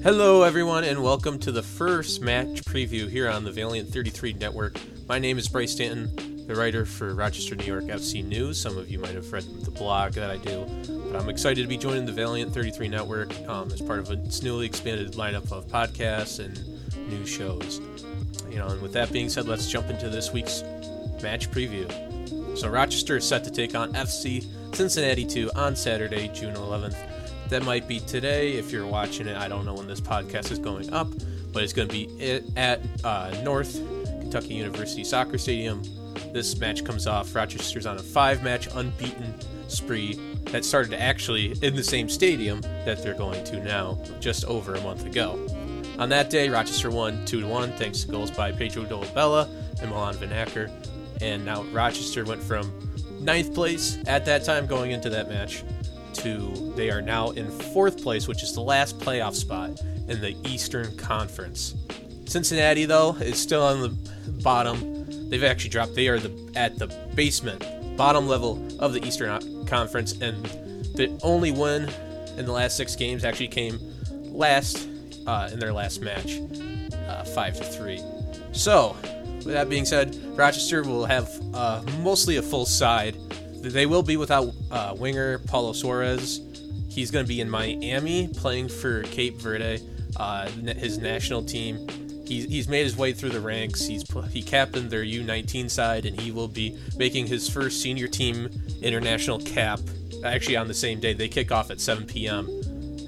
Hello, everyone, and welcome to the first match preview here on the Valiant 33 Network. My name is Bryce Stanton, the writer for Rochester, New York FC News. Some of you might have read the blog that I do, but I'm excited to be joining the Valiant 33 Network um, as part of its newly expanded lineup of podcasts and new shows. You know, and with that being said, let's jump into this week's match preview. So Rochester is set to take on FC Cincinnati 2 on Saturday, June 11th. That might be today if you're watching it. I don't know when this podcast is going up, but it's going to be at uh, North Kentucky University Soccer Stadium. This match comes off. Rochester's on a five match unbeaten spree that started actually in the same stadium that they're going to now, just over a month ago. On that day, Rochester won 2 1 thanks to goals by Pedro Dolabella and Milan Vinacker. And now Rochester went from ninth place at that time going into that match to they are now in fourth place, which is the last playoff spot in the Eastern Conference. Cincinnati, though, is still on the bottom. They've actually dropped. They are the at the basement, bottom level of the Eastern Conference, and the only win in the last six games actually came last uh, in their last match, uh, five to three. So, with that being said, Rochester will have uh, mostly a full side they will be without uh, winger Paulo Suarez. He's going to be in Miami playing for Cape Verde, uh, his national team. He's, he's made his way through the ranks. He's he captained their U19 side, and he will be making his first senior team international cap. Actually, on the same day, they kick off at 7 p.m.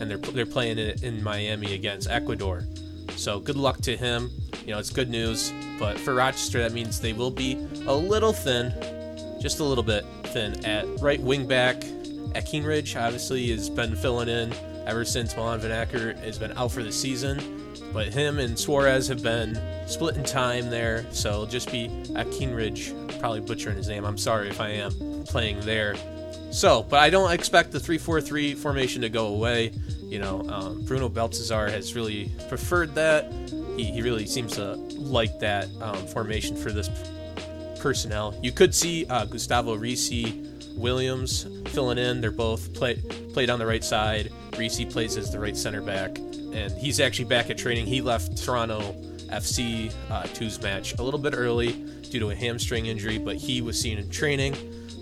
and they're they're playing in Miami against Ecuador. So good luck to him. You know, it's good news. But for Rochester, that means they will be a little thin, just a little bit thin at right wing back. Eckenridge obviously has been filling in ever since Milan Vinacker has been out for the season. But him and Suarez have been splitting time there, so it'll just be Eckenridge, probably butchering his name. I'm sorry if I am playing there. So, but I don't expect the 3 4 3 formation to go away. You know, um, Bruno Baltazar has really preferred that. He, he really seems to like that um, formation for this personnel. You could see uh, Gustavo Risi Williams filling in. They're both play, played on the right side. Risi plays as the right center back, and he's actually back at training. He left Toronto FC uh, Tuesday match a little bit early due to a hamstring injury, but he was seen in training.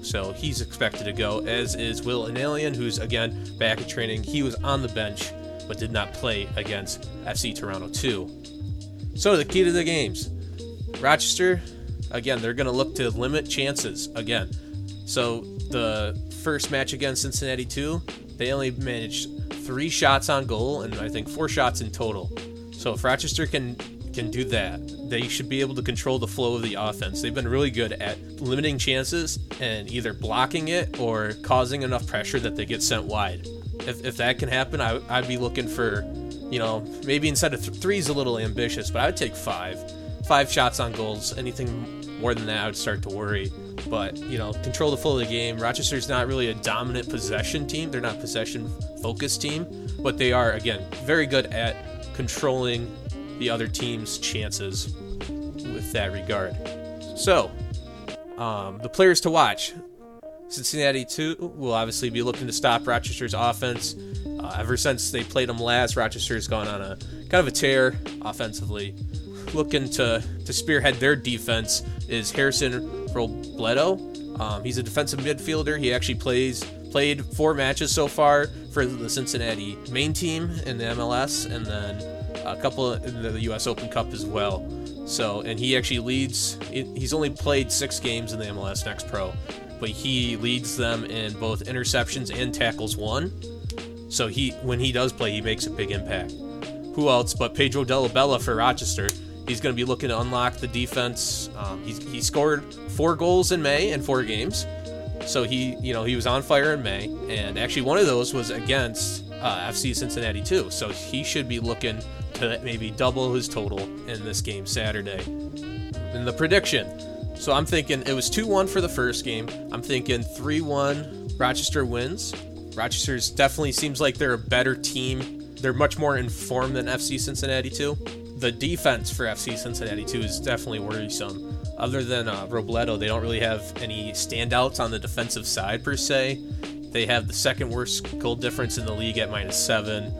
So he's expected to go, as is Will Analian, who's again back at training. He was on the bench, but did not play against FC Toronto 2. So the key to the games Rochester again, they're going to look to limit chances again. So the first match against Cincinnati 2, they only managed three shots on goal and I think four shots in total. So if Rochester can can do that, they should be able to control the flow of the offense. They've been really good at limiting chances and either blocking it or causing enough pressure that they get sent wide. If, if that can happen, I, I'd be looking for, you know, maybe instead of th- three is a little ambitious, but I would take five. Five shots on goals. Anything more than that, I would start to worry. But, you know, control the flow of the game. Rochester's not really a dominant possession team. They're not possession focused team, but they are, again, very good at controlling the other team's chances with that regard. So, um, the players to watch. Cincinnati too, will obviously be looking to stop Rochester's offense. Uh, ever since they played them last, Rochester's gone on a kind of a tear offensively looking to, to spearhead their defense is Harrison Robledo. Um, he's a defensive midfielder. He actually plays played four matches so far for the Cincinnati main team in the MLS, and then a couple in the U.S. Open Cup as well. So, and he actually leads. He's only played six games in the MLS Next Pro, but he leads them in both interceptions and tackles won. So he, when he does play, he makes a big impact. Who else but Pedro Bella for Rochester? He's going to be looking to unlock the defense. Um, he scored four goals in May in four games. So he, you know, he was on fire in May, and actually one of those was against uh, FC Cincinnati too. So he should be looking to maybe double his total in this game Saturday. And the prediction. So I'm thinking it was 2-1 for the first game. I'm thinking 3-1 Rochester wins. Rochester's definitely seems like they're a better team. They're much more informed than FC Cincinnati too the defense for FC Cincinnati too is definitely worrisome. Other than uh, Robledo, they don't really have any standouts on the defensive side per se. They have the second worst goal difference in the league at minus seven.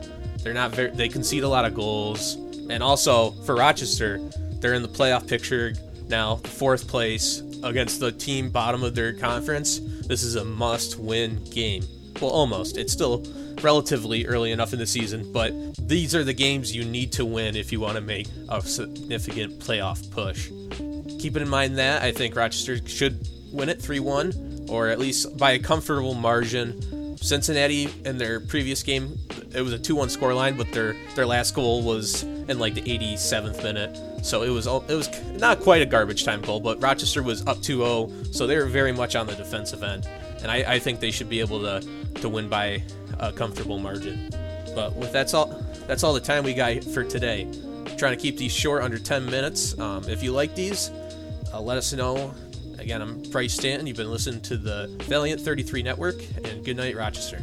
They're not very. They concede a lot of goals, and also for Rochester, they're in the playoff picture now, fourth place against the team bottom of their conference. This is a must-win game. Well, almost. It's still relatively early enough in the season, but these are the games you need to win if you want to make a significant playoff push. Keeping in mind that, I think Rochester should win it 3 1, or at least by a comfortable margin. Cincinnati in their previous game, it was a 2 1 scoreline, but their, their last goal was in like the 87th minute. So it was it was not quite a garbage time goal, but Rochester was up 2-0, so they were very much on the defensive end, and I, I think they should be able to to win by a comfortable margin. But with that's all that's all the time we got for today. trying to keep these short, under 10 minutes. Um, if you like these, uh, let us know. Again, I'm Bryce Stanton. You've been listening to the Valiant 33 Network, and good night, Rochester.